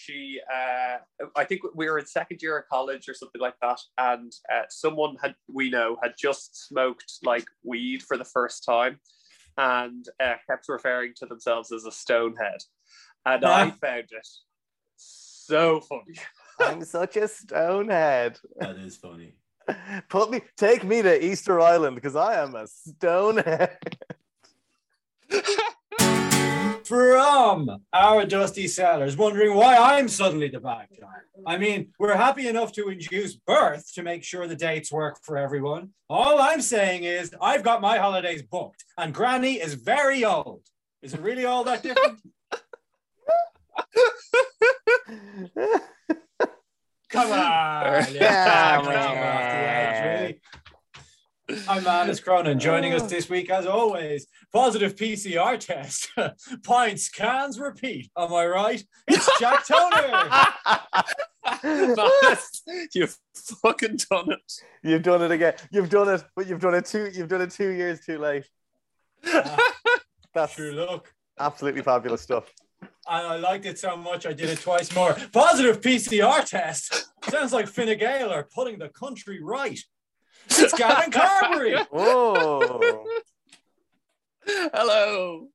she, uh, I think we were in second year of college or something like that, and uh, someone had we know had just smoked like weed for the first time, and uh, kept referring to themselves as a stonehead, and I found it so funny. I'm such a stonehead. That is funny. Put me, take me to Easter Island because I am a stonehead. From our dusty cellars, wondering why I'm suddenly the bad guy. I mean, we're happy enough to induce birth to make sure the dates work for everyone. All I'm saying is, I've got my holidays booked, and Granny is very old. Is it really all that different? Come on. Yeah, come on, off the edge, really. I'm Manus Cronin, joining us oh. this week as always. Positive PCR test. Points, cans, repeat. Am I right? It's Jack Toner. You've fucking done it. You've done it again. You've done it, but you've done it two. You've done it two years too late. That's True look. absolutely fabulous stuff. And I liked it so much I did it twice more. Positive PCR test. Sounds like Fine Gael are putting the country right. It's Gavin Carberry. Oh, Hello.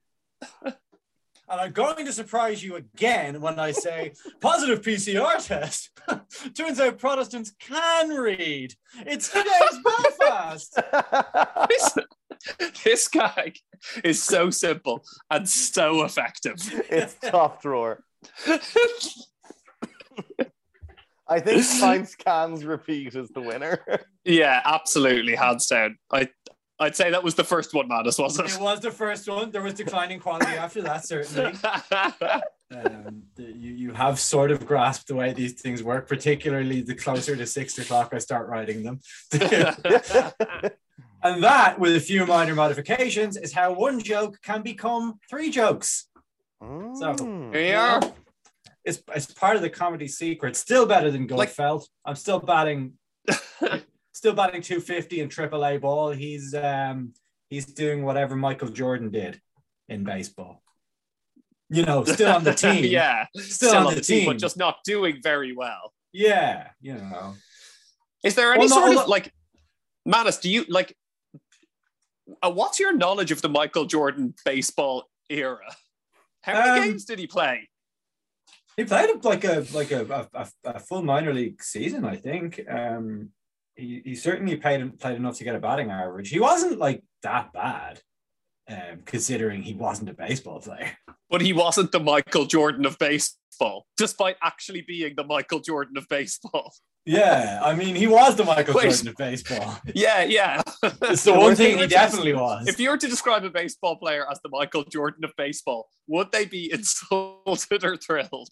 And I'm going to surprise you again when I say positive PCR test. Turns out Protestants can read. It's today's Belfast. This, this guy is so simple and so effective. it's top drawer. I think Science Cans repeat is the winner. yeah, absolutely, hands down. I I'd say that was the first one, Manus, wasn't It It was the first one. There was declining quality after that, certainly. Um, the- you, you have sort of grasped the way these things work, particularly the closer to six o'clock I start writing them. and that, with a few minor modifications, is how one joke can become three jokes. Mm. Here you are. It's, it's part of the comedy secret. Still better than Like- Goldfeld. I'm still batting, still batting 250 in AAA ball. He's um he's doing whatever Michael Jordan did in baseball. You know, still on the team. yeah, still, on, the team. but just not doing very well. yeah, you know. Is there any Well, no, sort of like, Manus? Do you like? Uh, what's your knowledge of the Michael Jordan baseball era? How many Um, games did he play? He played like a like a, a, a full minor league season, I think. Um, he, he certainly played played enough to get a batting average. He wasn't like that bad, um, considering he wasn't a baseball player. But he wasn't the Michael Jordan of baseball, despite actually being the Michael Jordan of baseball. Yeah, I mean, he was the Michael Wait. Jordan of baseball. Yeah, yeah. It's the one thing were he to- definitely was. If you were to describe a baseball player as the Michael Jordan of baseball, would they be insulted or thrilled?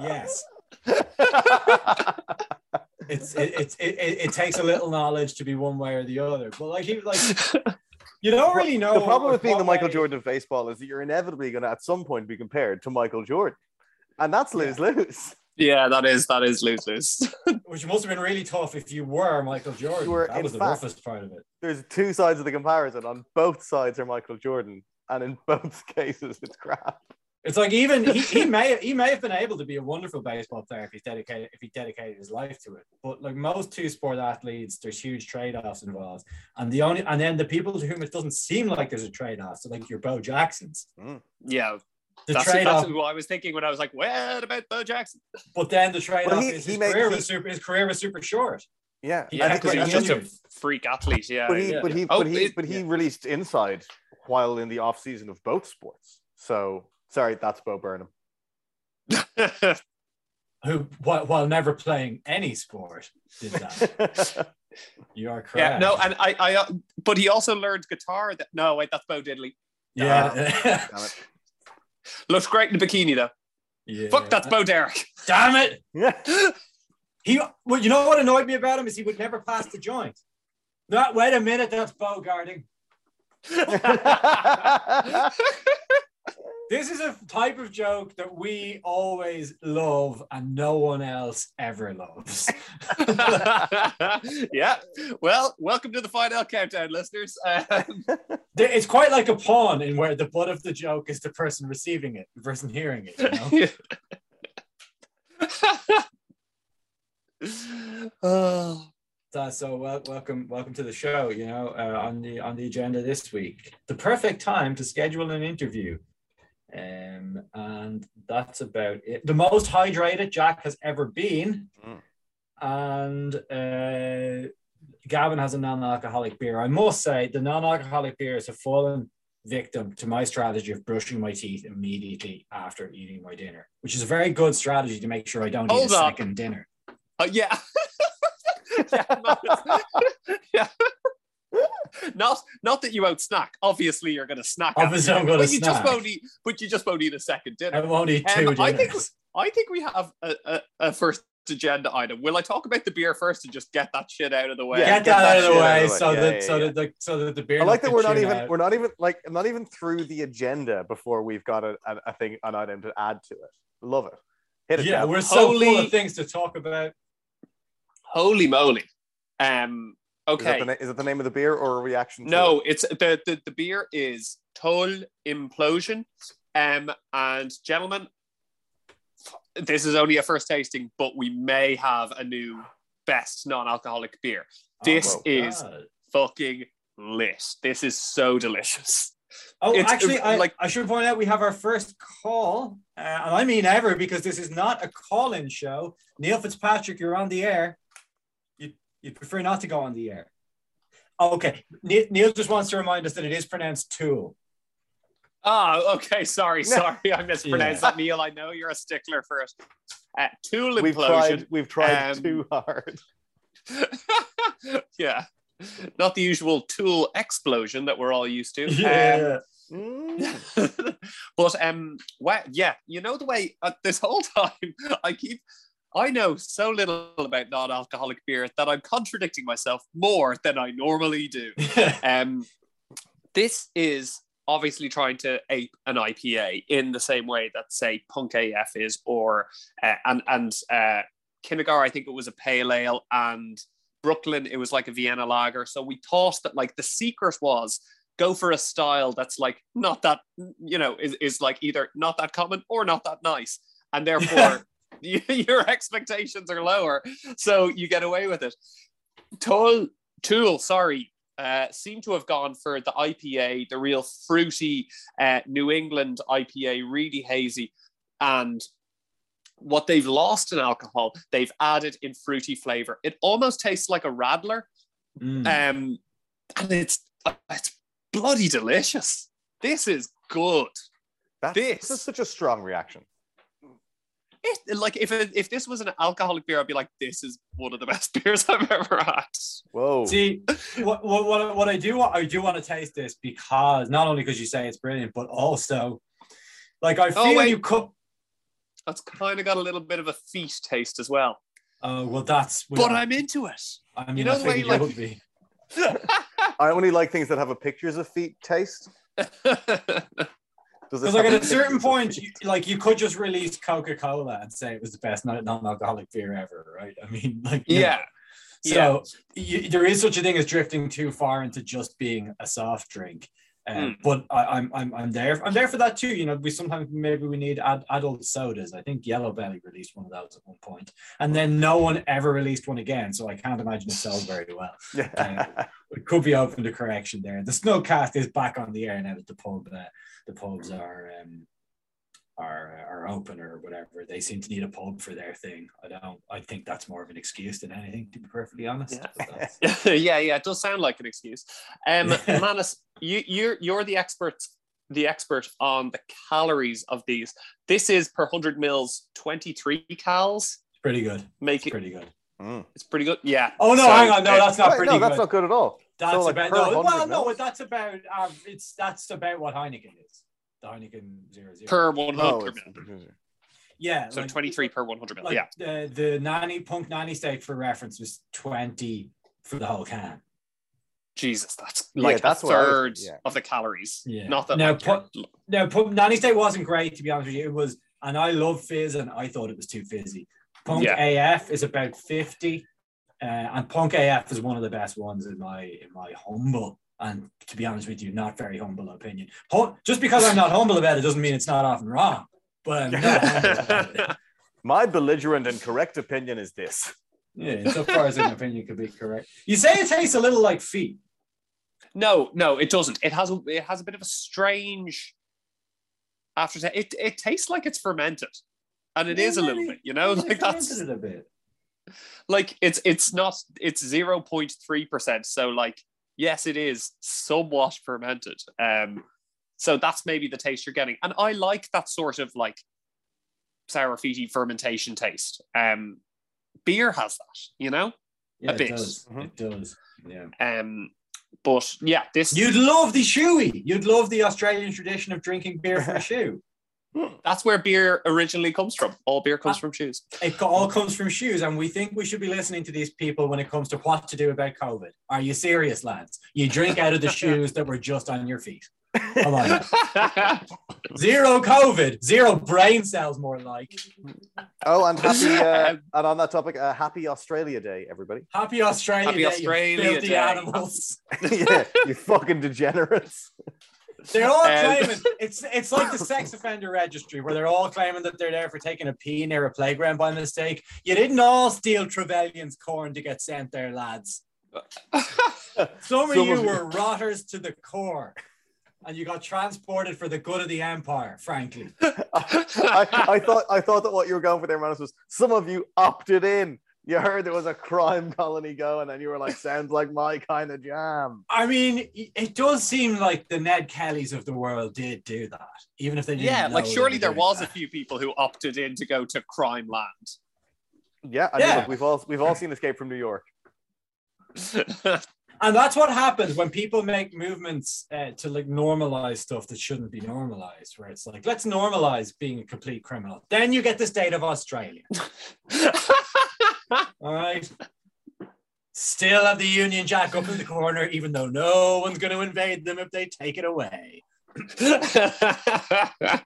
yes, it's it, it's it, it, it takes a little knowledge to be one way or the other. But like he like you don't really know. the problem with being the Michael way- Jordan of baseball is that you're inevitably going to at some point be compared to Michael Jordan, and that's lose lose. Yeah, that is that is lose lose. which must have been really tough if you were Michael Jordan. You were, that in was the fact- roughest part of it. There's two sides of the comparison. On both sides are Michael Jordan, and in both cases it's crap. It's like even he, he may he may have been able to be a wonderful baseball player if he dedicated if he dedicated his life to it. But like most two sport athletes, there's huge trade-offs involved. And the only and then the people to whom it doesn't seem like there's a trade-off, so like your Bo Jacksons. Mm. yeah, The that's, trade-off, that's what I was thinking when I was like, "What about Bo Jackson?" but then the trade-off Well, he- is he his made- career he- was super his career was super short. Yeah, Yeah, because to he's just a freak athlete. Yeah, but he, yeah. but he, Oh, but he, it- but he yeah. released Inside while in the off season of both sports. So sorry, that's Bo Burnham. Who while, while never playing any sport did that. You are correct. yeah, no, and I, I, uh, but he also learned guitar. That, no, wait, that's Bo Diddley. yeah. Damn it. Looks great in the bikini though. yeah. Fuck, that's Bo Derek. Damn it. Yeah. He well, you know what annoyed me about him is he would never pass the joint. No, wait a minute, that's Bo guarding. This is a type of joke that we always love and no one else ever loves. yeah. Well, welcome to the Fine Ale Countdown, listeners. Um, It's quite like a pawn in where the butt of the joke is the person receiving it, the person hearing it. You know? oh, Uh, so wel- welcome, welcome to the show. You know, uh, on the on the agenda this week, the perfect time to schedule an interview, um, and that's about it. The most hydrated Jack has ever been, Mm. and uh, Gavin has a non-alcoholic beer. I must say, the non-alcoholic beers have fallen victim to my strategy of brushing my teeth immediately after eating my dinner, which is a very good strategy to make sure I don't Hold eat a on. second dinner. Uh, yeah. yeah, yeah. Not, not that you won't snack. Obviously, you're going to snack. Obviously, I'm gonna but you just snack. won't eat. But you just won't eat a second dinner. I dinner. won't eat Um, two I think- I think we have a, a, a first agenda item. Will I talk about the beer first and just get that shit out of the way? Yeah, get, that, out of the shit way, so Yeah, that yeah, so yeah. that the so that the beer. I like that we're not even out. we're not even like not even through the agenda before we've got a, a, a thing an item to add to it. Love it. Hit it. Yeah, Gav. we're so full Holy- of things to talk about. Holy moly. Um, Is, okay. that the, na- is it the name of the beer or a reaction? To No, it? it's the, the the beer is Toll Implosion. Um, and gentlemen, this is only a first tasting, but we may have a new best non-alcoholic beer. This whoa. is God. fucking lit. This is so delicious. Oh, it's- actually, it's I, like- I should point out we have our first call, uh, and I mean ever because this is not a call-in show. Neil Fitzpatrick, you're on the air. You you prefer not to go on the air. Oh, okay, Neil just wants to remind us that it is pronounced tool. Ah, okay. Sorry, sorry, I mispronounced Yeah. that. Neil, I know you're a stickler for it. Uh, Tool we've tried we've tried Um, too hard. yeah, not the usual Tool explosion that we're all used to. Um, Yeah, Mm. but um, well, yeah, you know the way uh, this whole time I keep. I know so little about non-alcoholic beer that I'm contradicting myself more than I normally do. Um, this is obviously trying to ape an IPA in the same way that, say, Punk AF is, or uh, and and uh, Kinnegar, I think it was a pale ale, and Brooklyn, it was like a Vienna lager. So we thought that like the secret was go for a style that's like not that you know is, is like either not that common or not that nice, and therefore. Your expectations are lower, so you get away with it. Tool, Tool, sorry, uh, seem to have gone for the IPA, the real fruity uh, New England IPA, really hazy. And what they've lost in alcohol, they've added in fruity flavor. It almost tastes like a Radler, Mm. um, and it's it's bloody delicious. This is good. That's, This- this is such a strong reaction. It, like if it, if this was an alcoholic beer, I'd be like, this is one of the best beers I've ever had. Whoa. See, what, what, what, what I do want, I do want to taste this because not only because you say it's brilliant, but also, like I Oh, feel wait. you could. That's kind of got a little bit of a feet taste as well. Oh well, that's. But I'm into it. I mean, you know I the way, like- would be. I only like things that have a pictures of feet taste. Does this Because like at a certain point, you, like you could just release Coca Cola and say it was the best non- non-alcoholic beer ever, right? I mean, like you yeah. know. So you, there is such a thing as drifting too far into just being a soft drink. Um, Mm. But I, I'm I'm I'm there. I'm there for that too. You know, we sometimes maybe we need ad, adult sodas. I think Yellow Belly released one of those at one point, and then no one ever released one again. So I can't imagine it sold very well. It could be open to correction there. The Snowcast is back on the air now that the pub uh, the pubs are um, are are open or whatever. They seem to need a pub for their thing. I don't. I think that's more of an excuse than anything, to be perfectly honest. Yeah. Yeah, yeah, it does sound like an excuse. Um, Manus, you, you're you're the expert, the expert on the calories of these. This is per hundred mils, twenty three cals. It's pretty good. Make It's it, pretty good. Mm. it's pretty good. Yeah. Oh no, So, hang on, no, that's not Wait, pretty no, that's good. not good at all. That's So, like, about no, 100 well, no, that's about uh, it's that's about what Heineken is. The Heineken zero zero. per one Oh, hundred it's- yeah, So like- twenty three per one hundred mil. Like yeah. the the nanny punk Nanny State for reference was twenty for the whole can. Jesus, that's Yeah, like that's a what I was third yeah. of the calories. Yeah. Not that. Now, like, put- No, pump, Nanny State wasn't great to be honest with you. It was, and I love fizz, and I thought it was too fizzy. Punk Yeah. AF is about fifty, uh, and Punk AF is one of the best ones in my in my humble and to be honest with you, not very humble opinion. Hum- just because I'm not humble about it doesn't mean it's not often wrong. But I'm not humble about it. My belligerent and correct opinion is this. Yeah, insofar as an opinion could be correct. You say it tastes a little like feet. No, no, it doesn't. It has a it has a bit of a strange aftertaste. It it tastes like it's fermented, and it is a little maybe- bit. You know, maybe like that's it a bit. Like it's it's not it's zero point three percent. So like yes, it is somewhat fermented. Um, so that's maybe the taste you're getting, and I like that sort of like sour feety fermentation taste. Um, beer has that, you know. Yeah, bit. It does. Mhm. It does. Yeah. Um, but yeah, this You'd love the shoey. You'd love the Australian tradition of drinking beer for a shoe. That's where beer originally comes from. All beer comes Ah. from shoes. It all comes from shoes, and we think we should be listening to these people when it comes to what to do about COVID. Are you serious, lads? You drink out of the shoes that were just on your feet. Come on. Zero COVID, zero brain cells, more like. Oh, and happy uh, and on that topic, uh, happy Australia Day, everybody. Happy Australia Happy Day, you Australia filthy Day. animals. yeah, you fucking degenerates. They're all Um, claiming it's it's like the sex offender registry where they're all claiming that they're there for taking a pee near a playground by mistake. You didn't all steal Trevelyan's corn to get sent there, lads. Some of Some you of were rotters to the core, and you got transported for the good of the empire. Frankly, I, I thought I thought that what you were going for there, Manus, was some of you opted in. You heard there was a crime colony going, and you were like, "Sounds like my kind of jam." I mean, it does seem like the Ned Kellys of the world did do that, even if they didn't. yeah, like know they surely there doing was a few people who opted in to go to crime land. Yeah, I mean, Yeah. look, we've all we've all seen Escape from New York. And that's what happens when people make movements uh, to like normalize stuff that shouldn't be normalized, where it's like, let's normalize being a complete criminal. Then you get the state of Australia. All right. Still have the Union Jack up in the corner, even though no one's going to invade them if they take it away.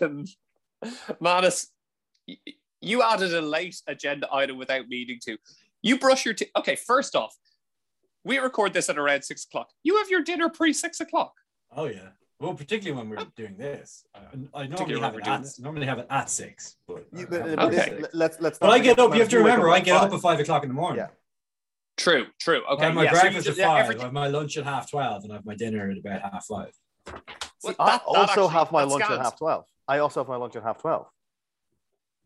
um, Manus, you added a late agenda item without meaning to. You brush your teeth. Okay, first off, we record this at around six o'clock. You have your dinner pre six o'clock. Oh, yeah. Well, particularly when we're oh. doing this. I, I normally have, it at, this. normally have it at six. But, You, I but, have uh, it this- Okay. let's let's. But I get up, you have to remember, I at get up at five o'clock in the morning. Yeah. True, true. I Okay, have my yeah, so breakfast just- at yeah, five. everything- I have my lunch at half twelve, and I have my dinner at about half five. Well, I that- that also actually- have my that lunch at half twelve. I also have my lunch at half twelve.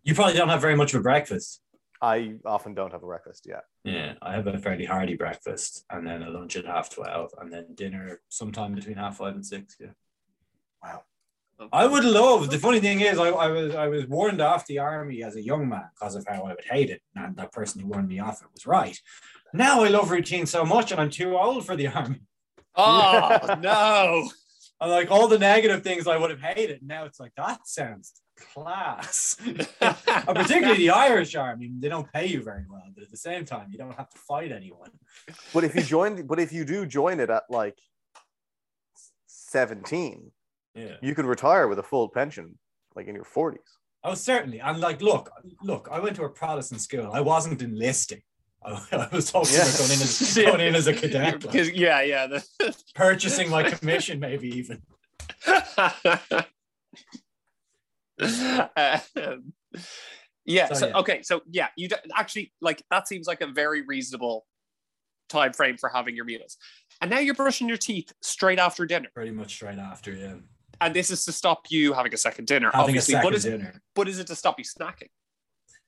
You probably don't have very much of a breakfast. I often don't have a breakfast. Yeah. Yeah, I have a fairly hearty breakfast, and then a lunch at half twelve, and then dinner sometime between half five and six. Yeah, I would love. The funny thing is, I, I was I was warned off the army as a young man because of how I would hate it, and that person who warned me off it was right. Now I love routine so much, and I'm too old for the army. Oh no! And like all the negative things I would have hated, now it's like that sounds class. particularly the Irish army, they don't pay you very well, but at the same time, you don't have to fight anyone. But if you join, but if you do join it at like seventeen, Yeah. you could retire with a full pension, like in your forties. Oh, certainly. And like, look, look, I went to a Protestant school. I wasn't enlisting. I, was talking Yeah. about going in as, going in as a cadet, like, yeah, yeah. the- purchasing my commission, maybe even. um, yeah. So, So, yeah. okay. So yeah, you d- actually like that seems like a very reasonable time frame for having your meals. And now you're brushing your teeth straight after dinner, Pretty much straight after, yeah. And this is to stop you having a second dinner, Having obviously. a second but is dinner. but is it to stop you snacking?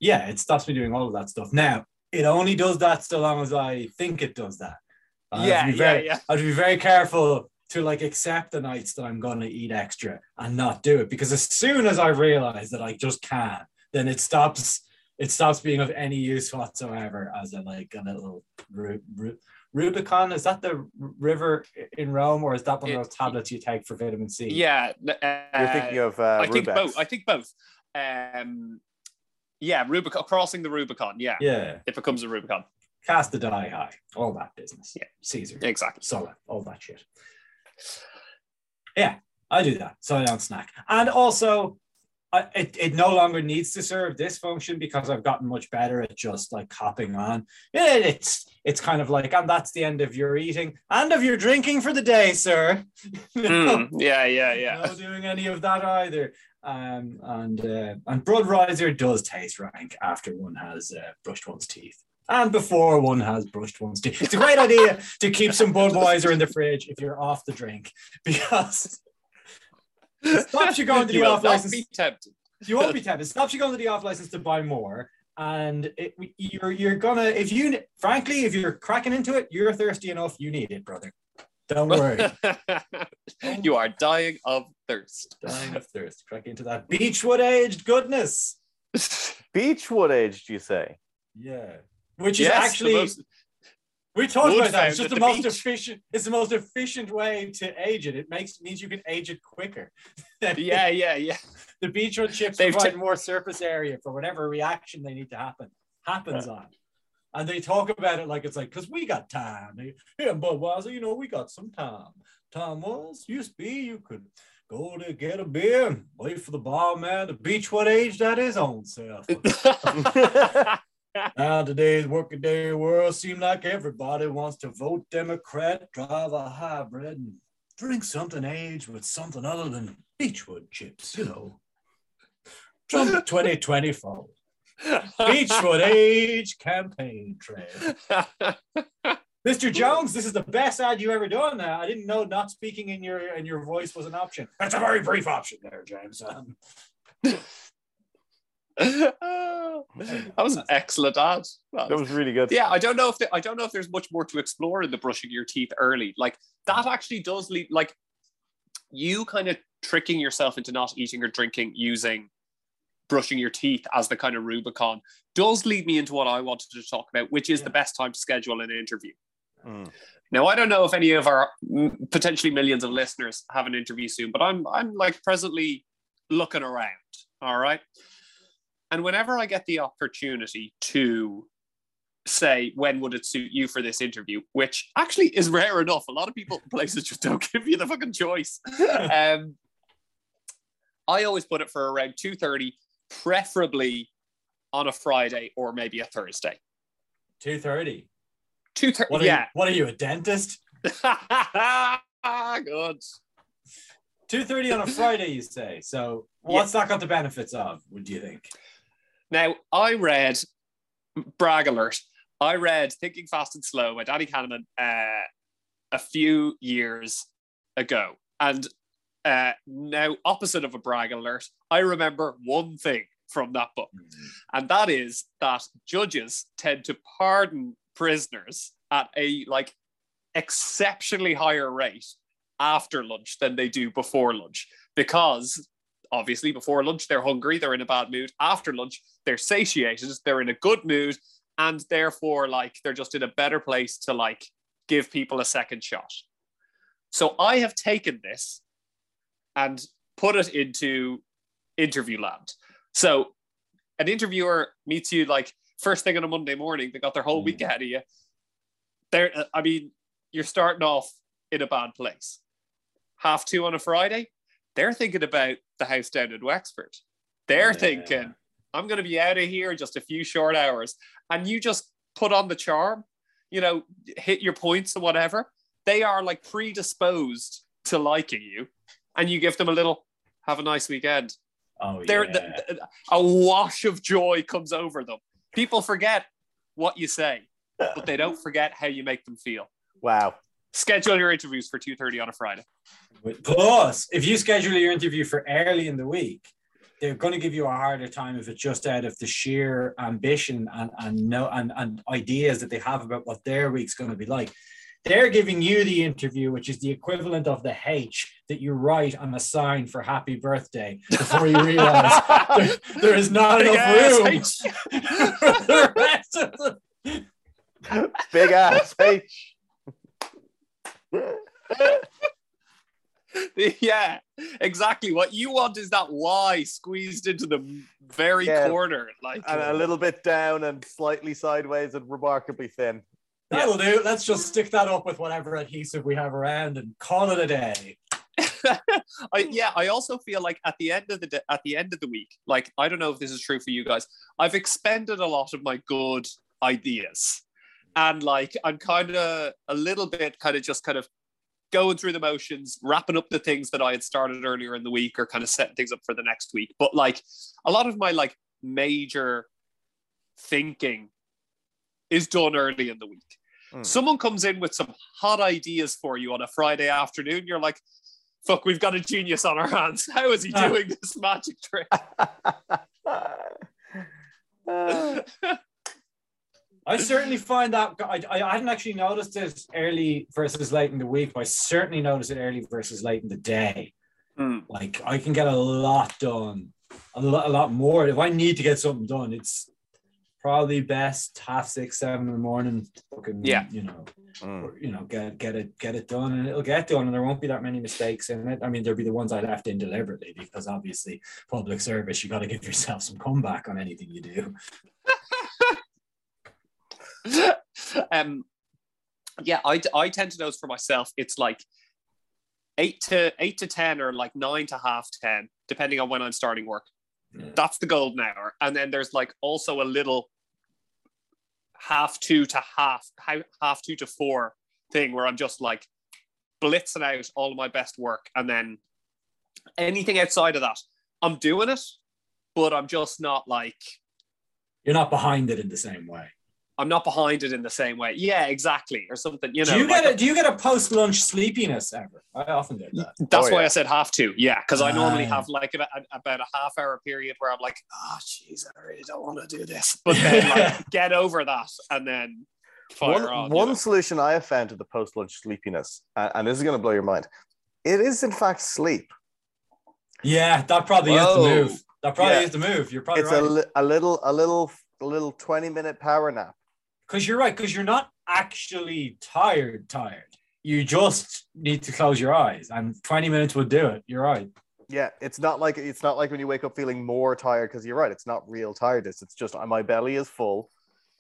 Yeah, it stops me doing all of that stuff. Now, it only does that so long as I think it does that. I yeah, be yeah, very- yeah. I have to be very careful to like accept the nights that I'm going to eat extra and not do it because as soon as I realize that I just can't, then it stops. It stops being of any use whatsoever as a like a little Ru- Rubicon. Is that the river in Rome, or is that one of those tablets you take for vitamin C? Yeah. You're uh, thinking of uh, I think both. I think both. Um, yeah, Rubicon crossing the Rubicon. Yeah, yeah. it becomes a Rubicon. Cast the die high, all that business. Yeah. Caesar, Exactly. Sulla, all that shit. Yeah, I do that so I don't snack. And also, I, it, it no longer needs to serve this function because I've gotten much better at just like hopping on. Yeah, it's it's kind of like, and that's the end of your eating and of your drinking for the day, sir. Mm, yeah, yeah, yeah. no doing any of that either. Um, and uh, and Budweiser does taste rank after one has uh, brushed one's teeth and before one has brushed one's teeth. It's a great idea to keep some Budweiser in the fridge if you're off the drink because it stops you going to the off license. be tempted. You won't be tempted. It stops you going to the off license to buy more. And it, you're you're gonna if you frankly if you're cracking into it, you're thirsty enough. You need it, brother. Don't worry. you are dying of thirst. Dying of thirst. Crack into that beechwood aged goodness. Beechwood aged, you say? Yeah. Which is Yes, the actually most- we talked about that. It's just the the most beach. efficient. It's the most efficient way to age it. It makes means you can age it quicker. yeah, yeah, yeah. the beechwood chips They've provide ta- more surface area for whatever reaction they need to happen happens on. And they talk about it like it's like, because we got time. They, yeah, Budweiser, you know, we got some time. Time was used to be you could go to get a beer, wait for the barman, the beechwood age that his own self. Now today's working day world seem like everybody wants to vote Democrat, drive a hybrid, and drink something aged with something other than beechwood chips, you know. Trump 2024. Beechwood Age campaign trail. Mr. Jones, this is the best ad you ever done. Uh, I didn't know not speaking in your in your voice was an option. That's a very brief option there, James. Um, that was an excellent ad. That was really good. Yeah, I don't know if the, I don't know if there's much more to explore in the brushing your teeth early. Like that actually does lead like you kind of tricking yourself into not eating or drinking using brushing your teeth as the kind of Rubicon does lead me into what I wanted to talk about, which is Yeah. the best time to schedule an interview. Mm. Now, I don't know if any of our potentially millions of listeners have an interview soon, but I'm I'm like presently looking around. All right. And whenever I get the opportunity to say when would it suit you for this interview, which actually is rare enough. A lot of people places just don't give you the fucking choice. um, I always put it for around 2:30, preferably on a Friday or maybe a Thursday. 230. Two thirty. What are Yeah. you, what are you, a dentist? Good. 230 on a Friday, you say. So what's that got the benefits of, would you think? Now, I read, brag alert, I read Thinking Fast and Slow by Danny Kahneman uh, a few years ago. And uh, now, opposite of a brag alert, I remember one thing from that book. And that is that judges tend to pardon prisoners at a like exceptionally higher rate after lunch than they do before lunch because obviously before lunch they're hungry they're in a bad mood. After lunch they're satiated they're in a good mood and therefore like they're just in a better place to like give people a second shot. So i have taken this and put it into interview land. So an interviewer meets you like first thing on a monday morning they got their whole Mm. week ahead of you. They're i mean you're starting off in a bad place. Half two on a friday they're thinking about the house down in Wexford. They're Yeah. thinking, I'm going to be out of here in just a few short hours. And you just put on the charm, you know, hit your points or whatever. They are like predisposed to liking you. And you give them a little, have a nice weekend. Oh, They're, yeah. the- the- a wash of joy comes over them. People forget what you say, but they don't forget how you make them feel. Wow. Schedule your interviews for 2.30 on a Friday. Plus, if you schedule your interview for early in the week, they're going to give you a harder time if it's just out of the sheer ambition and and no and, and ideas that they have about what their week's going to be like. They're giving you the interview, which is the equivalent of the H that you write on a sign for happy birthday before you realize there, there is not Big enough room for the rest of the Big ass H. yeah, exactly. What you want is that Y squeezed into the very Yeah. corner. Like, and a little bit down and slightly sideways and remarkably thin. That'll do. Let's just stick that up with whatever adhesive we have around and call it a day. I, yeah, I also feel like at the end of the day, at the end of the week, like I don't know if this is true for you guys. I've expended a lot of my good ideas, and like I'm kind of a little bit kind of just kind of going through the motions, wrapping up the things that I had started earlier in the week, or kind of setting things up for the next week. But like a lot of my like major thinking is done early in the week. Mm. Someone comes in with some hot ideas for you on a Friday afternoon. You're like, fuck, we've got a genius on our hands. How is he Ah. doing this magic trick? I certainly find that I, I hadn't actually noticed it early versus late in the week, but I certainly noticed it early versus late in the day. Hmm. Like I can get a lot done, a lot, a lot more. If I need to get something done, it's probably best half six, seven in the morning. Fucking, Yeah. you know, mm. or, you know, get get it get it done, and it'll get done, and there won't be that many mistakes in it. I mean, there'll be the ones I left in deliberately because obviously public service, you got to give yourself some comeback on anything you do. um, yeah, I, I tend to notice for myself, it's like eight to eight to ten or like nine to half ten, depending on when I'm starting work. Yeah. That's the golden hour. And then there's like also a little half two to half half, half two to four thing where I'm just like blitzing out all of my best work. And then anything outside of that, I'm doing it, but I'm just not like You're not behind it in the same way. I'm not behind it in the same way. Yeah, exactly. Or something, you know. do you like get a do you get a post lunch sleepiness ever? I often get that. That's Oh, why yeah. I said half to. Yeah, because I normally Ah. have like about, about a half hour period where I'm like, oh, jeez, I really don't want to do this. But then like, get over that and then fire one on. you one know. solution I have found to the post lunch sleepiness, uh, and this is going to blow your mind. It is in fact sleep. Yeah, that probably is Whoa. the move. That probably Yeah. is the move. You're probably It's a, right. li- a little a little a little twenty minute power nap. Because you're right. Because you're not actually tired. Tired. You just need to close your eyes, and 20 minutes would do it. You're right. Yeah, it's not like it's not like when you wake up feeling more tired because you're right. It's not real tiredness. It's just my belly is full,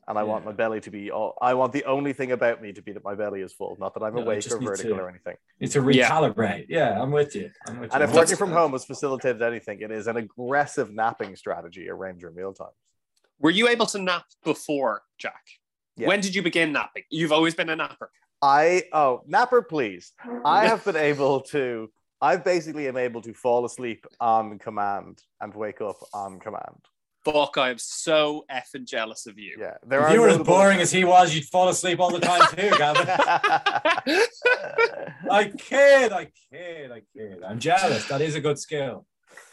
and I want my belly to be. All, I want the only thing about me to be that my belly is full, not that I'm No, I awake or vertical to- or anything. It's a recalibrate. Yeah, I'm with you. I'm with And you. if working from home has facilitated anything, it is an aggressive napping strategy around your meal times. Were you able to nap before, Jack? Yeah. When did you begin napping? You've always been a napper. I oh napper, please. I have been able to. I basically am able to fall asleep on command and wake up on command. Fuck, I am so effing jealous of you. Yeah, there if are you were as boring as he was, you'd fall asleep all the time too, Gavin. I kid, I kid, I kid. I'm jealous. That is a good skill.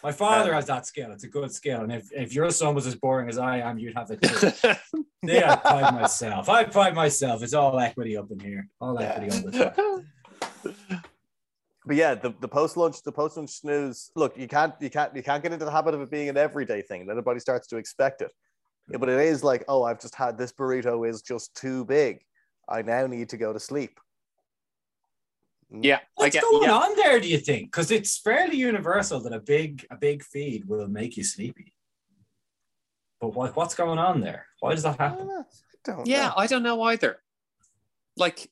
My father Um, has that skill. It's a good skill. And if, if your son was as boring as I am, you'd have it too. Yeah, I pride myself. I pride myself. It's all equity up in here. All equity all the but yeah, the, the post lunch, the post lunch snooze. Look, you can't, you can't, you can't get into the habit of it being an everyday thing. and Everybody starts to expect it. Yeah, but it is like, oh, I've just had this burrito is just too big. I now need to go to sleep. Yeah, What's get going yeah. on there, do you think? Because it's fairly universal that a big a big feed will make you sleepy. But what, what's going on there? Why does that I happen? don't know. I don't Yeah, know. I don't know either. Like,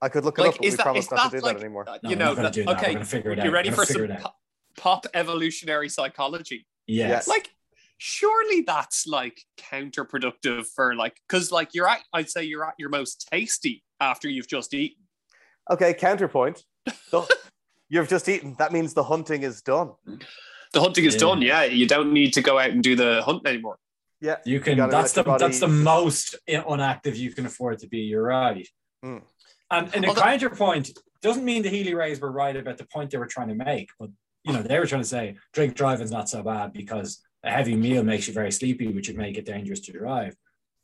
I could look it like up, but we is that, promise is not to that do like, that anymore. uh, No, you know, that- do that. We're okay, figure it you out. ready for some figure it out. pop, pop evolutionary psychology? Yes. Like, surely that's like counterproductive for like, because like you're at, I'd say you're at your most tasty after you've just eaten. Okay, counterpoint. You've just eaten. That means the hunting is done. The hunting is Yeah. done. Yeah, you don't need to go out and do the hunt anymore. Yeah. You can. gotta that's the let your body- that's the most unactive you can afford to be. You're right. Mm. And and a counterpoint doesn't mean the Healy-Raes were right about the point they were trying to make, but you know they were trying to say drink driving's not so bad because a heavy meal makes you very sleepy, which would make it dangerous to drive.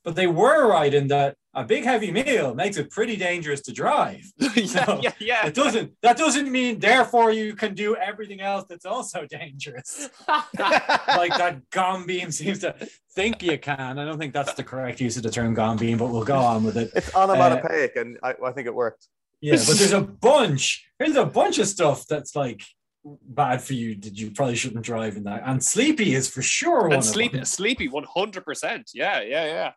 But they were right in that a big heavy meal makes it pretty dangerous to drive. yeah, No. yeah, yeah. It doesn't. That doesn't mean therefore you can do everything else that's also dangerous. like that gombeen seems to think you can. I don't think that's the correct use of the term gombeen, but we'll go on with it. It's onomatopoeic, uh, and I, I think it worked. Yeah, but there's a bunch. There's a bunch of stuff that's like bad for you that you probably shouldn't drive in that. And sleepy is for sure one and of sleep, sleepy, one hundred percent. Yeah, yeah, yeah.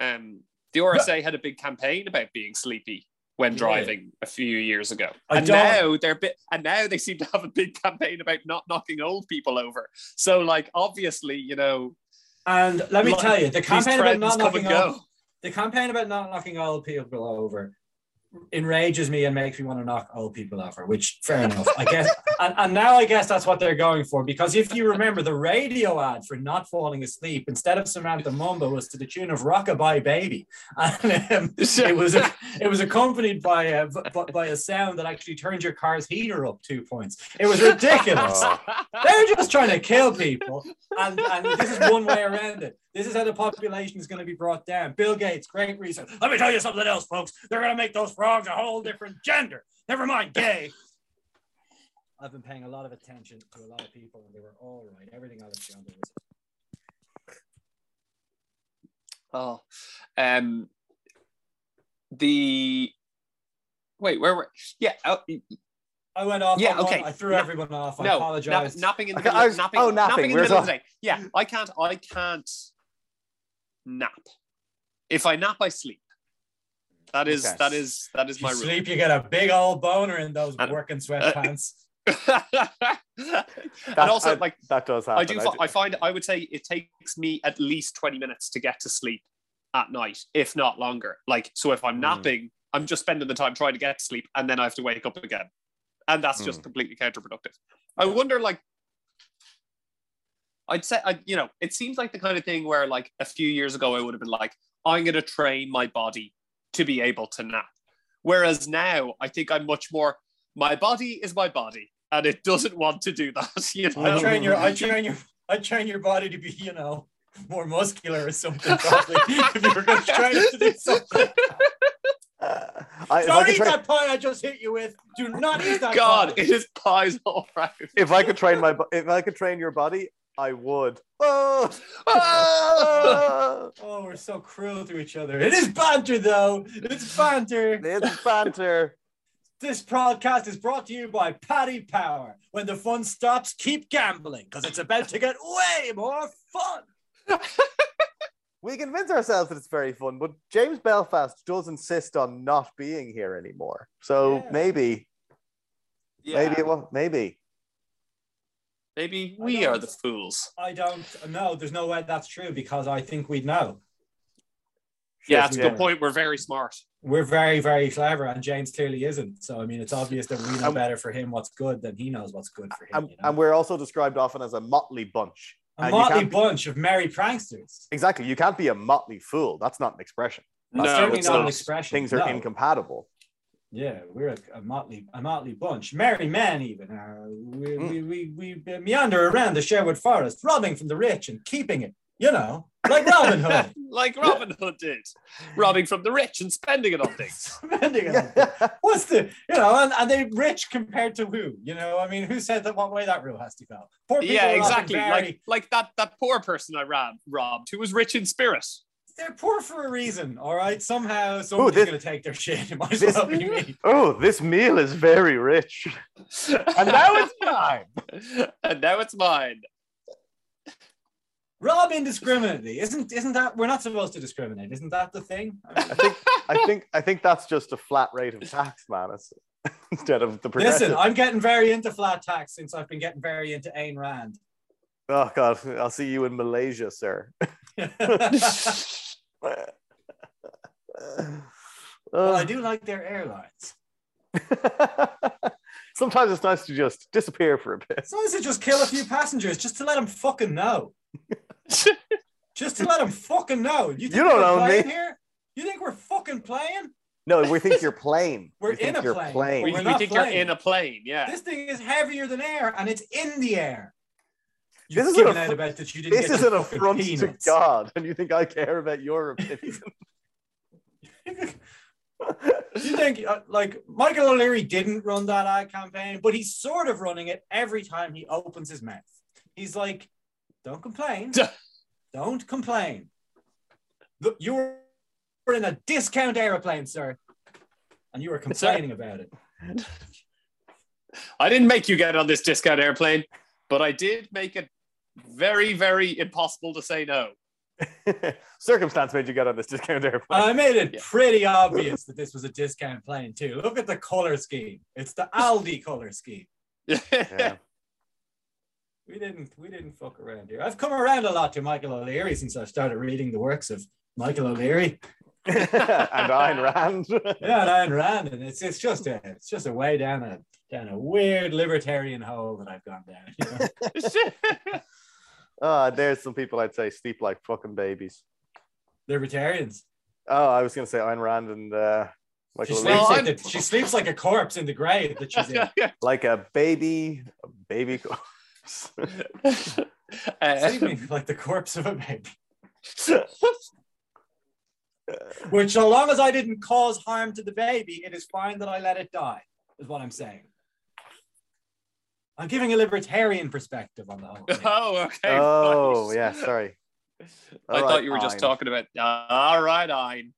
Um, the RSA had a big campaign about being sleepy. when Yeah. driving a few years ago. I and don't- now they're bit and now they seem to have a big campaign about not knocking old people over. So like obviously, you know, And let me Like, tell you, the campaign about not knocking old, the campaign about not knocking old people over enrages me and makes me want to knock old people over, which fair enough. I guess and, and now I guess that's what they're going for. Because if you remember the radio ad for not falling asleep, instead of Samantha Mumba was to the tune of Rockabye Baby. And um, it was a, it was accompanied by a by a sound that actually turned your car's heater up two points. It was ridiculous. Oh. They're just trying to kill people, and, and this is one way around it. This is how the population is going to be brought down. Bill Gates, great research. Let me tell you something else, folks. They're going to make those frogs a whole different gender. Never mind, gay. I've been paying a lot of attention to a lot of people, and they were all right. Everything I was shown was Oh, um, the wait, where were? Yeah, oh, I went off. Yeah, on one. okay. I threw No, everyone off. I no, apologize. nap- napping in the middle, I of, was- napping, oh, napping, napping, in the we're middle of the talking- day. Yeah, I can't, I can't nap. If I nap, I sleep. That is, Okay. that is, that is If you my rule. sleep, you get a big old boner in those And- working sweatpants. and That- also, I- like, that does happen. I do, fi- I find, I would say it takes me at least 20 minutes to get to sleep at night, if not longer. Like, so if I'm Mm. napping, I'm just spending the time trying to get to sleep and then I have to wake up again. And that's just Mm. completely counterproductive. I wonder, like, I'd say, I, you know, it seems like the kind of thing where, like, a few years ago, I would have been like, I'm going to train my body to be able to nap. Whereas now, I think I'm much more, my body is my body and it doesn't want to do that. You know? I train your, I train your, I train your body to be, you know, more muscular or something. Probably if you were going to train it to do something. Uh, I, if, I Don't eat train, that pie I just hit you with. Do not eat that. God, pie. it is pies all right. if I could train my, if I could train your body, I would. Oh, Ah! Oh, we're so cruel to each other. It is banter, though. It's banter. it's banter. This podcast is brought to you by Paddy Power. When the fun stops, keep gambling because it's about to get way more fun. We convince ourselves that it's very fun, but James Belfast does insist on not being here anymore. So Yeah. maybe, Yeah. maybe, well, maybe. Maybe we are the fools. I don't know. There's no way that's true because I think we'd know. Yeah, Yes, that's a good point. We're very smart. We're very, very clever, and James clearly isn't. So, I mean, it's obvious that we know better for him what's good than he knows what's good for him. And, you know? and we're also described often as a motley bunch. a and you motley can't be- bunch of merry pranksters. Exactly. You can't be a motley fool. That's not an expression. That's no, certainly it's not an expression. Things are no. incompatible. Yeah, we're a, a motley, a motley bunch. Merry men, even. Uh, we, Mm. we, we, we meander around the Sherwood Forest, robbing from the rich and keeping it. You know, like Robin Hood. like Robin Hood did, robbing from the rich and spending it on things. Spending it on- What's the, you know, and are they rich compared to who? You know, I mean, who said that what way that rule has to go? Poor people yeah, exactly. Like like that that poor person I robbed, robbed who was rich in spirit. They're poor for a reason, all right? Somehow somebody's this- going to take their shit. It might as well be me. oh, this meal is very rich. And now it's mine. and now it's mine. Rob indiscriminately. Isn't isn't that we're not supposed to discriminate? Isn't that the thing? I mean, I think I think I think that's just a flat rate of tax, man. It's, instead of the. Listen, I'm getting very into flat tax since I've been getting very into Ayn Rand. oh God, I'll see you in Malaysia, sir. Well, I do like their airlines. Sometimes it's nice to just disappear for a bit. It's nice to just kill a few passengers just to let them fucking know. Just to let them fucking know. You, think You don't we're own playing me. here? You think we're fucking playing? No, we think you're playing. We're we think in a you're plane. plain. we We're we think playing. you're in a plane. Yeah. This thing is heavier than air and it's in the air. This isn't a about that you didn't This is your an fucking affront to. God, and you think I care about your opinion? you think uh, like Michael O'Leary didn't run that ad campaign, but he's sort of running it every time he opens his mouth. He's like, "Don't complain, don't complain. Look, you were in a discount aeroplane, sir, and you were complaining about it. I didn't make you get on this discount airplane, but I did make it very, very impossible to say no. Circumstance made you get on this discount airplane. I made it Yeah. pretty obvious that this was a discount plane too. Look at the color scheme. It's the Aldi color scheme. Yeah. We didn't we didn't fuck around here. I've come around a lot to Michael O'Leary since I've started reading the works of Michael O'Leary. and Ayn Rand. Yeah, and Ayn Rand, and it's it's just a it's just a way down a down a weird libertarian hole that I've gone down. you know? Ah, there's some people I'd say sleep like fucking babies. Libertarians. Oh, I was gonna say Ayn Rand and uh, She sleeps, like the, she sleeps like a corpse in the grave that she's in. like a baby, a baby corpse. Uh, Sleeping like the corpse of a baby. Which, so long as I didn't cause harm to the baby, it is fine that I let it die, is what I'm saying. I'm giving a libertarian perspective on the whole thing. oh, okay. oh, nice. yeah, sorry. I All thought you were just Ayn. talking about. Uh, all right, Ein.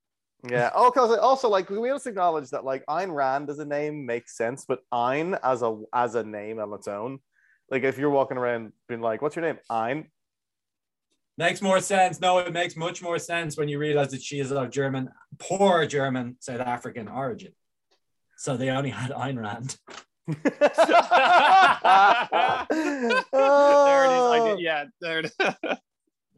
Yeah. Oh, because also like we must acknowledge that like Ayn Rand as a name makes sense, but Ayn as a as a name on its own, like if you're walking around being like, "What's your name?" Ayn. Makes more sense. No, it makes much more sense when you realize that she is of German, poor German South African origin. So they only had Ayn Rand. There it is. I did, yeah, there it is.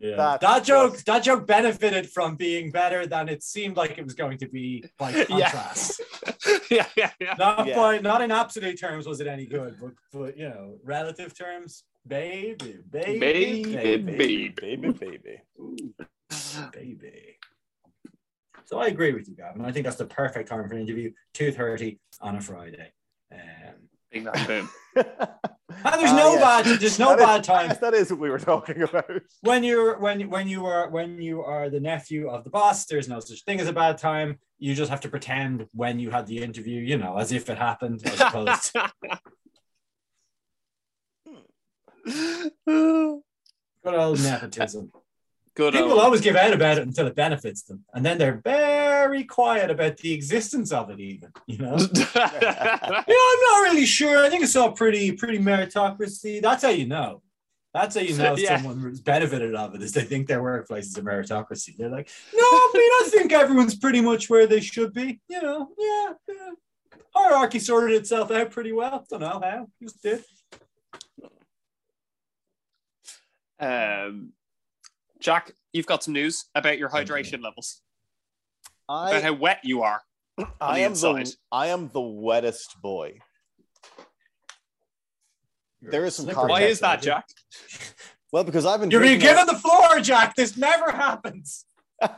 Yeah. That's that joke, just- that joke benefited from being better than it seemed like it was going to be by Yeah. contrast. yeah, yeah, yeah. Not Yeah. by, not in absolute terms was it any good, but but you know, relative terms, baby, baby, Baby, baby, baby, baby. baby. So I agree with you, Gavin. I think that's the perfect time for an interview. Two thirty on a Friday. Um, Bing, bang, boom. and there's Ah, no yes. bad, there's no That is- bad time That is what we were talking about. when you're when when you are when you are the nephew of the boss there's no such thing as a bad time you just have to pretend when you had the interview you know as if it happened as opposed good old nepotism Good. people old- always give out about it until it benefits them and then they're very quiet about the existence of it even you know? Yeah i'm not really sure. I think it's all pretty pretty meritocracy. That's how you know. That's how you know Yeah. someone's benefited of it is they think their workplace is a meritocracy. They're like no i mean i think everyone's pretty much where they should be. You know yeah, yeah. hierarchy sorted itself out pretty well. Don't know how. Just did. Um, Jack, you've got some news about your hydration levels, about I, how wet you are. I the am the. I am the wettest boy. There is some Slippery. Why is that, there. Jack? Well, because I've been you're being given the floor jack this never happens uh,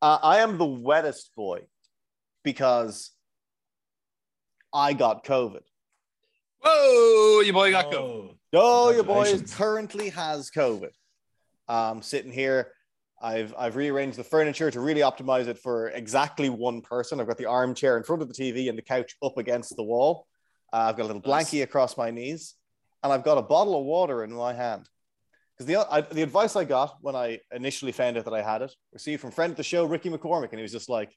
I am the wettest boy because I got COVID. Whoa, your boy got COVID. oh. Oh, your boy currently has COVID. Um, sitting here, I've I've rearranged the furniture to really optimize it for exactly one person. I've got the armchair in front of the TV and the couch up against the wall. Uh, I've got a little blankie across my knees, and I've got a bottle of water in my hand. Because the I, the advice I got when I initially found out that I had it, received from friend of the show Ricky McCormick, and he was just like,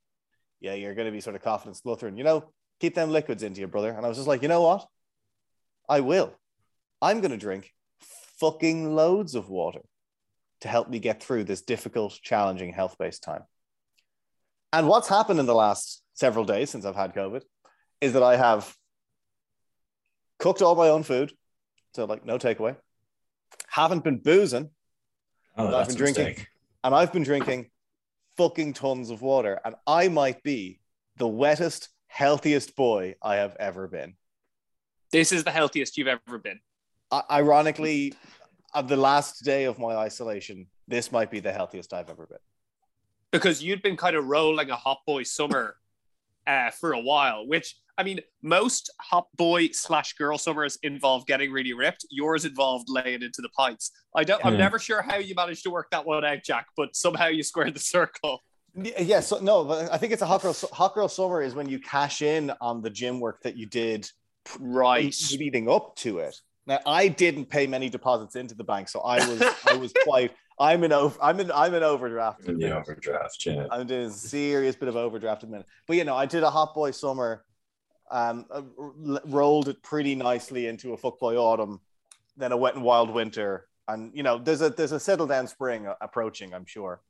"Yeah, you're going to be sort of coughing and spluttering. You know, keep them liquids into you, brother." And I was just like, "You know what? I will. I'm going to drink fucking loads of water to help me get through this difficult, challenging health based time. And what's happened in the last several days since I've had COVID is that I have cooked all my own food. So, like, no takeaway. Haven't been boozing. Oh, I've been drinking. mistake. And I've been drinking fucking tons of water. And I might be the wettest, healthiest boy I have ever been. This is the healthiest you've ever been. I- ironically, of the last day of my isolation, this might be the healthiest I've ever been. because you'd been kind of rolling a hot boy summer uh, for a while, which I mean, most hot boy slash girl summers involve getting really ripped. Yours involved laying into the pints. I don't. I'm Yeah. never sure how you managed to work that one out, Jack, but somehow you squared the circle. Yeah, yeah, so no, but I think it's a hot girl. Hot girl summer is when you cash in on the gym work that you did Right. leading up to it. Now, I didn't pay many deposits into the bank, so I was I was quite. I'm in over. I'm in. I'm in overdraft. In the overdraft, yeah. I'm doing a serious bit of overdraft at the minute. But you know, I did a hot boy summer, um, uh, r- rolled it pretty nicely into a fuck boy autumn, then a wet and wild winter, and you know there's a there's a settle down spring approaching. I'm sure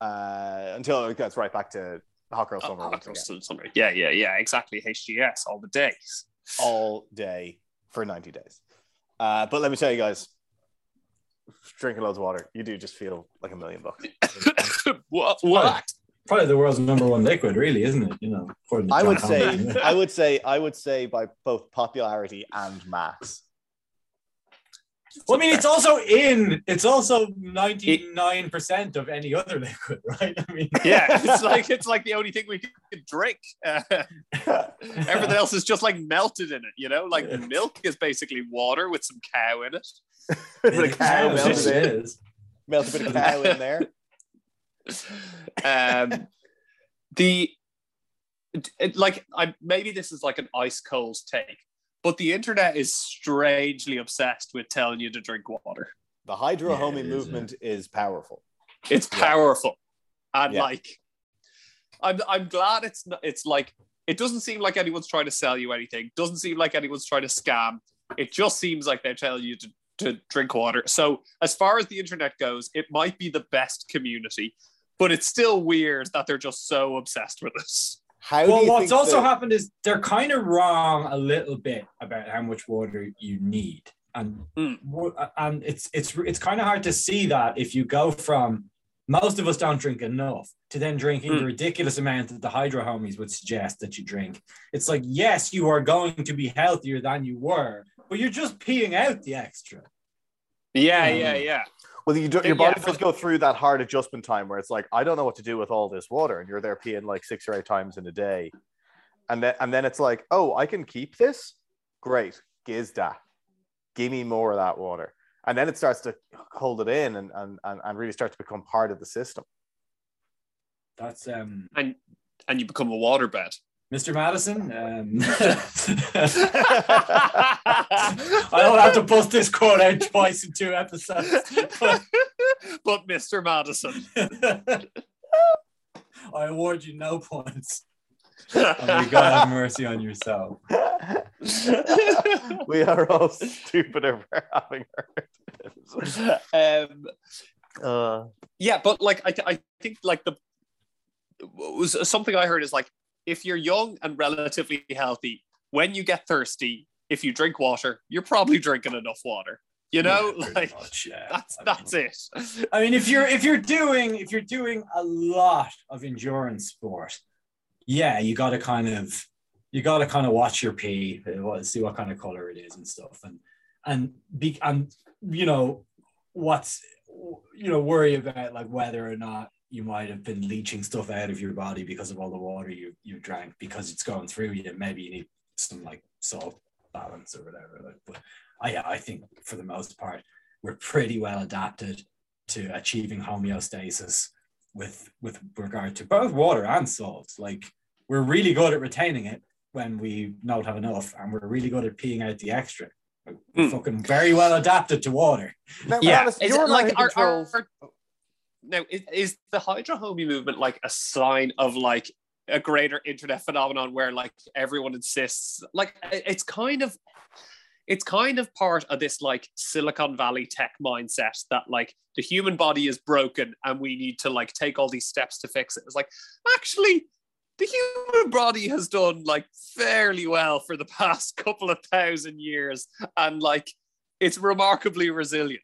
uh, until it gets right back to hot girl summer. Uh, once hot again. summer. Yeah, yeah, yeah. Exactly. HGS all the days. all day for 90 days. Uh, but let me tell you guys, drinking loads of water, you do just feel like a million bucks. what? What? Probably the world's number one liquid, really, isn't it? You know, according to I John would say, Hammond. I would say, I would say by both popularity and mass. Well, I mean, it's also in. It's also ninety nine percent of any other liquid, right? I mean, Yeah, it's like it's like the only thing we can drink. Uh, everything else is just like melted in it. You know, like Yeah. milk is basically water with some cow in it. bit of cow Yeah, melted it in, is. melt a bit of cow in there. um, the it- it- like I maybe this is like an ice cold take, but the internet is strangely obsessed with telling you to drink water. The hydro Yeah, homie it is, movement is powerful. It's Yeah. powerful, and Yeah. like I'm I'm glad it's not. It's like it doesn't seem like anyone's trying to sell you anything. Doesn't seem like anyone's trying to scam. It just seems like they're telling you to to drink water. So as far as the internet goes, it might be the best community, but it's still weird that they're just so obsessed with it. How do Well, you what's think also that- happened is they're kind of wrong a little bit about how much water you need, and Mm. and it's it's it's kind of hard to see that if you go from most of us don't drink enough to then drinking the Mm. ridiculous amount that the hydro homies would suggest that you drink. It's like yes, you are going to be healthier than you were, but you're just peeing out the extra. Yeah, Mm. yeah, yeah. Well, you do, your body but- does go through that hard adjustment time where it's like, I don't know what to do with all this water, and you're there peeing like six or eight times in a day, and then and then it's like, oh, I can keep this. Great, gizda, give me more of that water, and then it starts to hold it in and and and, and really start to become part of the system. That's um, And and you become a waterbed. Mr. Madison. Um, I don't have to post this quote out twice in two episodes. but- but Mr. Madison. I award you no points. And may God have mercy on yourself. we are all stupider for having heard. um, Uh, yeah, but like I, th- I think like the was something I heard is like if you're young and relatively healthy, when you get thirsty, if you drink water, you're probably drinking enough water. You know, Yeah, like much, yeah. that's I mean- that's it. I mean, if you're if you're doing if you're doing a lot of endurance sport, yeah, you got to kind of you got to kind of watch your pee, uh, see what kind of color it is and stuff, and and be and you know what's you know worry about like whether or not you might have been leaching stuff out of your body because of all the water you you drank because it's going through you. Maybe you need some like salt balance or whatever. Like, but I I think for the most part we're pretty well adapted to achieving homeostasis with with regard to both water and salt. Like we're really good at retaining it when we don't have enough, and we're really good at peeing out the extra. We're Hmm. fucking very well adapted to water. now, yeah, Alice, is you're it not in like our, control. our, now is, is the hydro homie movement like a sign of like a greater internet phenomenon where like everyone insists like it's kind of it's kind of part of this like silicon valley tech mindset that like the human body is broken and we need to like take all these steps to fix it. It's like actually the human body has done like fairly well for the past couple of thousand years and like it's remarkably resilient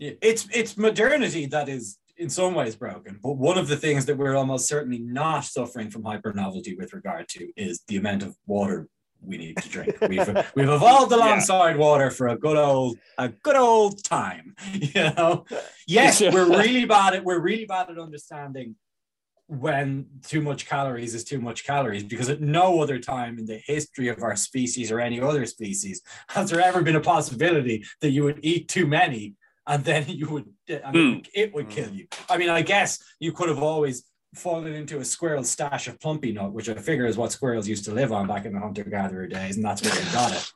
It's it's modernity that is in some ways broken, but one of the things that we're almost certainly not suffering from hyper novelty with regard to is the amount of water we need to drink. We've we've evolved alongside water for a good old a good old time. You know, yes, we're really bad at we're really bad at understanding when too much calories is too much calories because at no other time in the history of our species or any other species has there ever been a possibility that you would eat too many and then you would and it, would, kill you. I mean, I guess you could have always fallen into a squirrel stash of plumpy nut, which I figure is what squirrels used to live on back in the hunter gatherer days, and that's where they got it.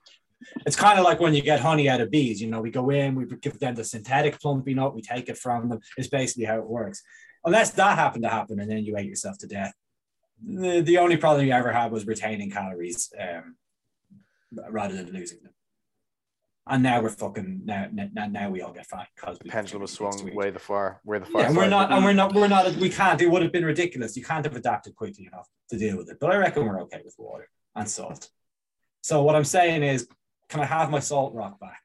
It's kind of like when you get honey out of bees. You know, we go in, we give them the synthetic plumpy nut, we take it from them. It's basically how it works. Unless that happened to happen, and then you ate yourself to death. The, the only problem you ever had was retaining calories um, rather than losing them. And now we're fucking now now, now we all get fat because The pendulum has swung way the far, where the far. Yeah, and we're not, and we're not, we're not. We can't. It would have been ridiculous. You can't have adapted quickly enough to deal with it. But I reckon we're okay with water and salt. So what I'm saying is, can I have my salt rock back?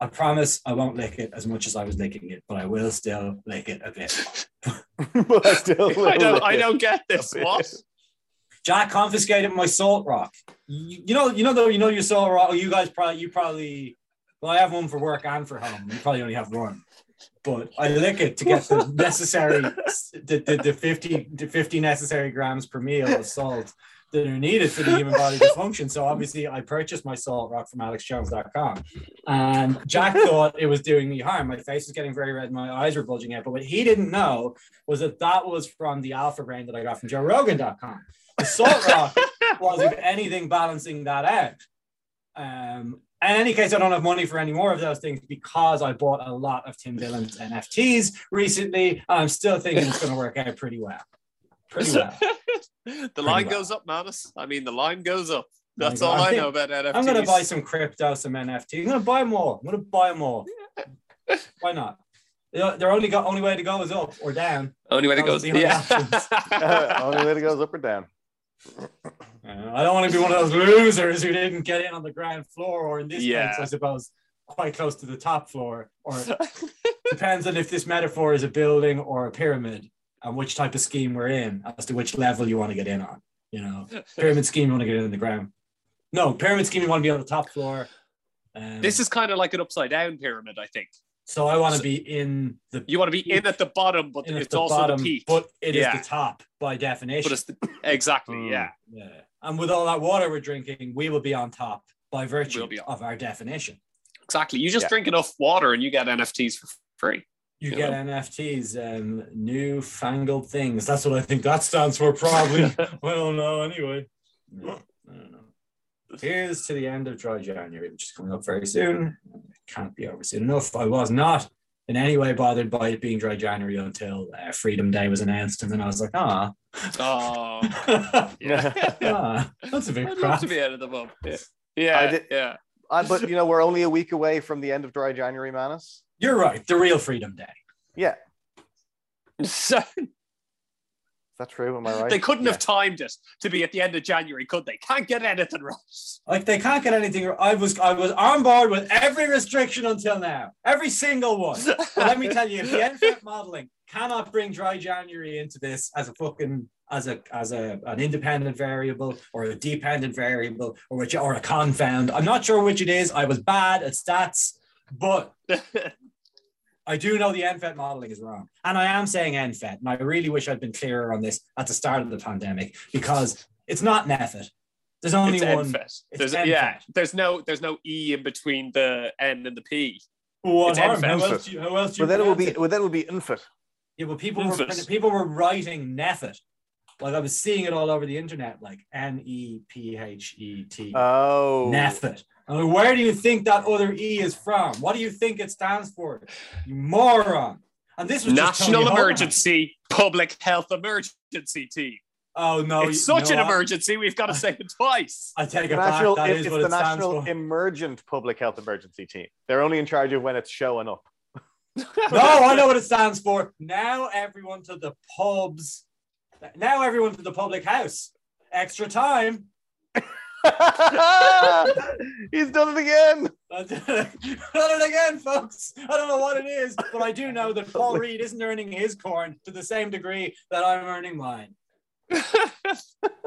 I promise I won't lick it as much as I was licking it, but I will still lick it a bit. but I still. I don't. I don't get this. What? Jack confiscated my salt rock. You, you know, you know though, you know your salt rock. You guys probably, you probably. Well, I have one for work and for home. You probably only have one, but I lick it to get the necessary, the, the, the 50, the 50 necessary grams per meal of salt that are needed for the human body to function. So obviously, I purchased my salt rock from AlexJones.com, and Jack thought it was doing me harm. My face was getting very red, my eyes were bulging out. But what he didn't know was that that was from the Alpha Brain that I got from JoeRogan.com. The salt rock was, if anything, balancing that out. Um, in any case, I don't have money for any more of those things because I bought a lot of Tim Dillon's NFTs recently. I'm still thinking it's going to work out pretty well. Pretty well. the line well. goes up, Manus. I mean, the line goes up. That's all I think- know about NFTs. I'm going to buy some crypto, some NFT. I'm going to buy more. I'm going to buy more. Why not? The their only go, only way to go is up or down. Only way to Those go. are the only Yeah. Only way to go is up or down. Uh, I don't want to be one of those losers who didn't get in on the ground floor, or in this Yeah. case, I suppose, quite close to the top floor. Or depends on if this metaphor is a building or a pyramid, and which type of scheme we're in, as to which level you want to get in on. You know, pyramid scheme, you want to get in on the ground. No, pyramid scheme, you want to be on the top floor. Um, this is kind of like an upside down pyramid, I think. So I want to be in the You want to be in at the bottom, but it's the also bottom, the peak. but it is Yeah. the top by definition. But it's the, exactly, Mm. yeah. Yeah. And with all that water we're drinking, we will be on top by virtue We'll of our definition. Exactly. You just Yeah. don't enough water and you get NFTs for free. You Yeah. get NFTs, um, newfangled things. That's what I think that stands for, probably. I don't know anyway. No, I don't know. Here's to the end of dry January, which is coming up very soon. Can't be over soon enough. I was not in any way bothered by it being dry January until uh, Freedom Day was announced. And then I was like, ah, Oh, Yeah. ah that's a bit I'd love crap. to be out of the bump. Yeah. Yeah. I did- yeah. Uh, but you know, we're only a week away from the end of dry January, Manus. You're right. The real Freedom Day. Yeah, So is that true? Am I right? they couldn't Yeah. have timed it to be at the end of January, could they? Can't get anything right. Like they can't get anything. I was I was on board with every restriction until now, every single one. But let me tell you, if the NPHET modeling cannot bring dry January into this as a fucking as a as a an independent variable or a dependent variable or which or a confound, I'm not sure which it is. I was bad at stats, but I do know the NPHET modeling is wrong. And I am saying NPHET, and I really wish I'd been clearer on this at the start of the pandemic because it's not NPHET. There's only it's one. NPHET. it's There's, NPHET. yeah, there's no there's no E in between the N and the P. What It's harm? How else do you, how else do you But then it will pronounce be. Well, then it will be infant. Yeah, but people were people were writing Neffet. Like I was seeing it all over the internet, like N E P H E T. Oh, Neffet. I mean, where do you think that other E is from? What do you think it stands for? You moron. And this was National Tony Holohan. Emergency Public Health Emergency Team. Oh no! it's you such know an what? emergency. We've got to say it twice. I take the it back. national. That it- is it's what the it national for. emergent public health emergency team. They're only in charge of when it's showing up. no, I know what it stands for. Now everyone to the pubs. Now everyone to the public house. Extra time. He's done it again. Done it again, folks. I don't know what it is, but I do know that Paul Reid isn't earning his corn to the same degree that I'm earning mine.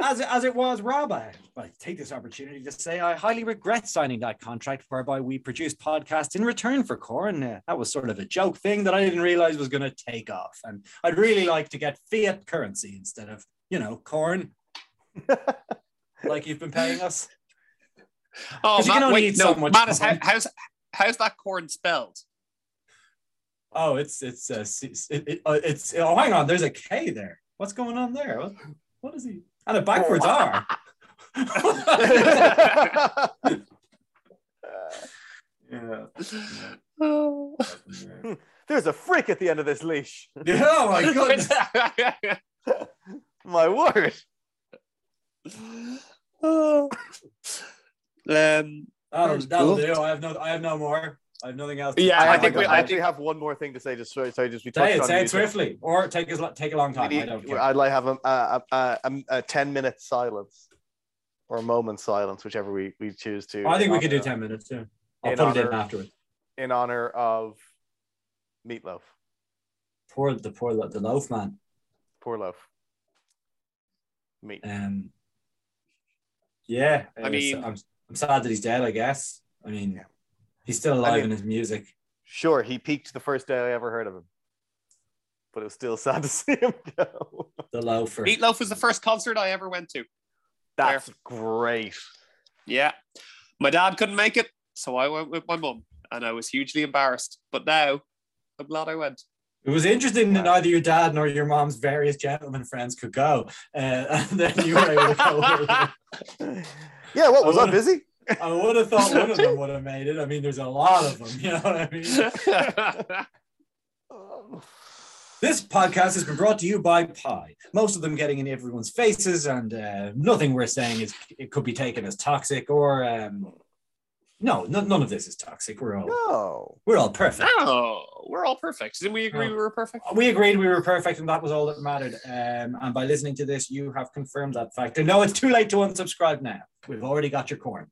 As, as it was, Rob, I, I take this opportunity to say I highly regret signing that contract whereby we produced podcasts in return for corn. Uh, that was sort of a joke thing that I didn't realize was going to take off. And I'd really like to get fiat currency instead of, you know, corn, like you've been paying us. Oh, 'Cause you can Matt, only wait, eat no, so much Manus, how, how's how's that corn spelled? Oh, it's it's uh, it, it, uh, it's oh hang on, there's a K there. What's going on there? What, what is he? And a backwards R. yeah. There's a frick at the end of this leash. Yeah, oh my goodness. My word. um, That'll, that'll Gould? do. I have no. I have no more. I have nothing else. to Yeah, say. I I, think I, we- I I actually have one more thing to say. Just sorry, sorry just we say it. on Say it swiftly, or take as take a long time. We I don't need- care. I'd like have a, a, a, a, a ten minute silence or a moment silence, whichever we, we choose to. I think in we could do ten minutes too. I'll in put it in honor- afterwards. in honor of Meatloaf. Poor the poor the loaf man. Poor loaf. Meat. Um. Yeah, I it's- mean- I'm I'm sad that he's dead. I guess. I mean, Yeah. he's still alive mean- in his music. Sure, he peaked the first day I ever heard of him, but it was still sad to see him go. The loafer. Meatloaf was the first concert I ever went to. That's great. Yeah. My dad couldn't make it, so I went with my mum, and I was hugely embarrassed. But now I'm glad I went. It was interesting that neither your dad nor your mom's various gentlemen friends could go, uh, and then you were able to go. Yeah, what was I I busy? I would have thought one of them would have made it. I mean, there's a lot of them. You know what I mean? This podcast has been brought to you by Pi. Most of them getting in everyone's faces, and uh, nothing we're saying is it could be taken as toxic or um, no, no, none of this is toxic. We're all No. we're all perfect. oh, we're all perfect. Didn't we agree No. we were perfect? We agreed we were perfect, and that was all that mattered. Um, and by listening to this, you have confirmed that fact. And no, it's too late to unsubscribe now. We've already got your corn.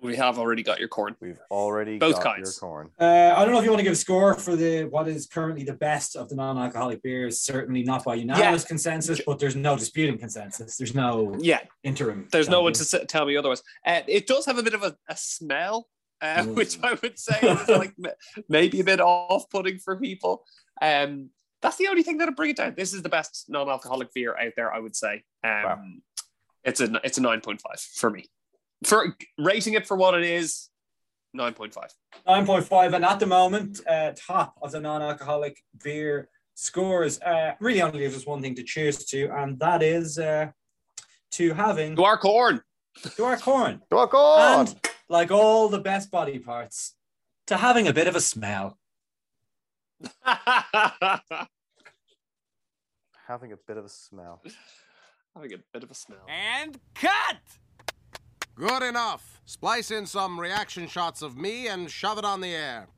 We have already got your corn. We've already Both got kinds. your corn. Uh, I don't know if you want to give a score for the what is currently the best of the non-alcoholic beers. Certainly not by unanimous consensus, but there's no disputing consensus. There's no Yeah, interim. there's no one to champion. tell me otherwise. Uh, it does have a bit of a, a smell, uh, Mm. which I would say is like maybe a bit off-putting for people. Um, that's the only thing that'll bring it down. This is the best non-alcoholic beer out there, I would say. Um, Wow. It's a it's a nine point five for me. For rating it for what it is, nine point five. 9.5 and at the moment uh, top of the non-alcoholic beer scores uh, really only leaves us one thing to choose to and that is uh, to having To our corn. to our corn Go on, go on. and like all the best body parts to having a bit of a smell Having a bit of a smell. Having a bit of a smell. And cut! Good enough. Splice in some reaction shots of me and shove it on the air.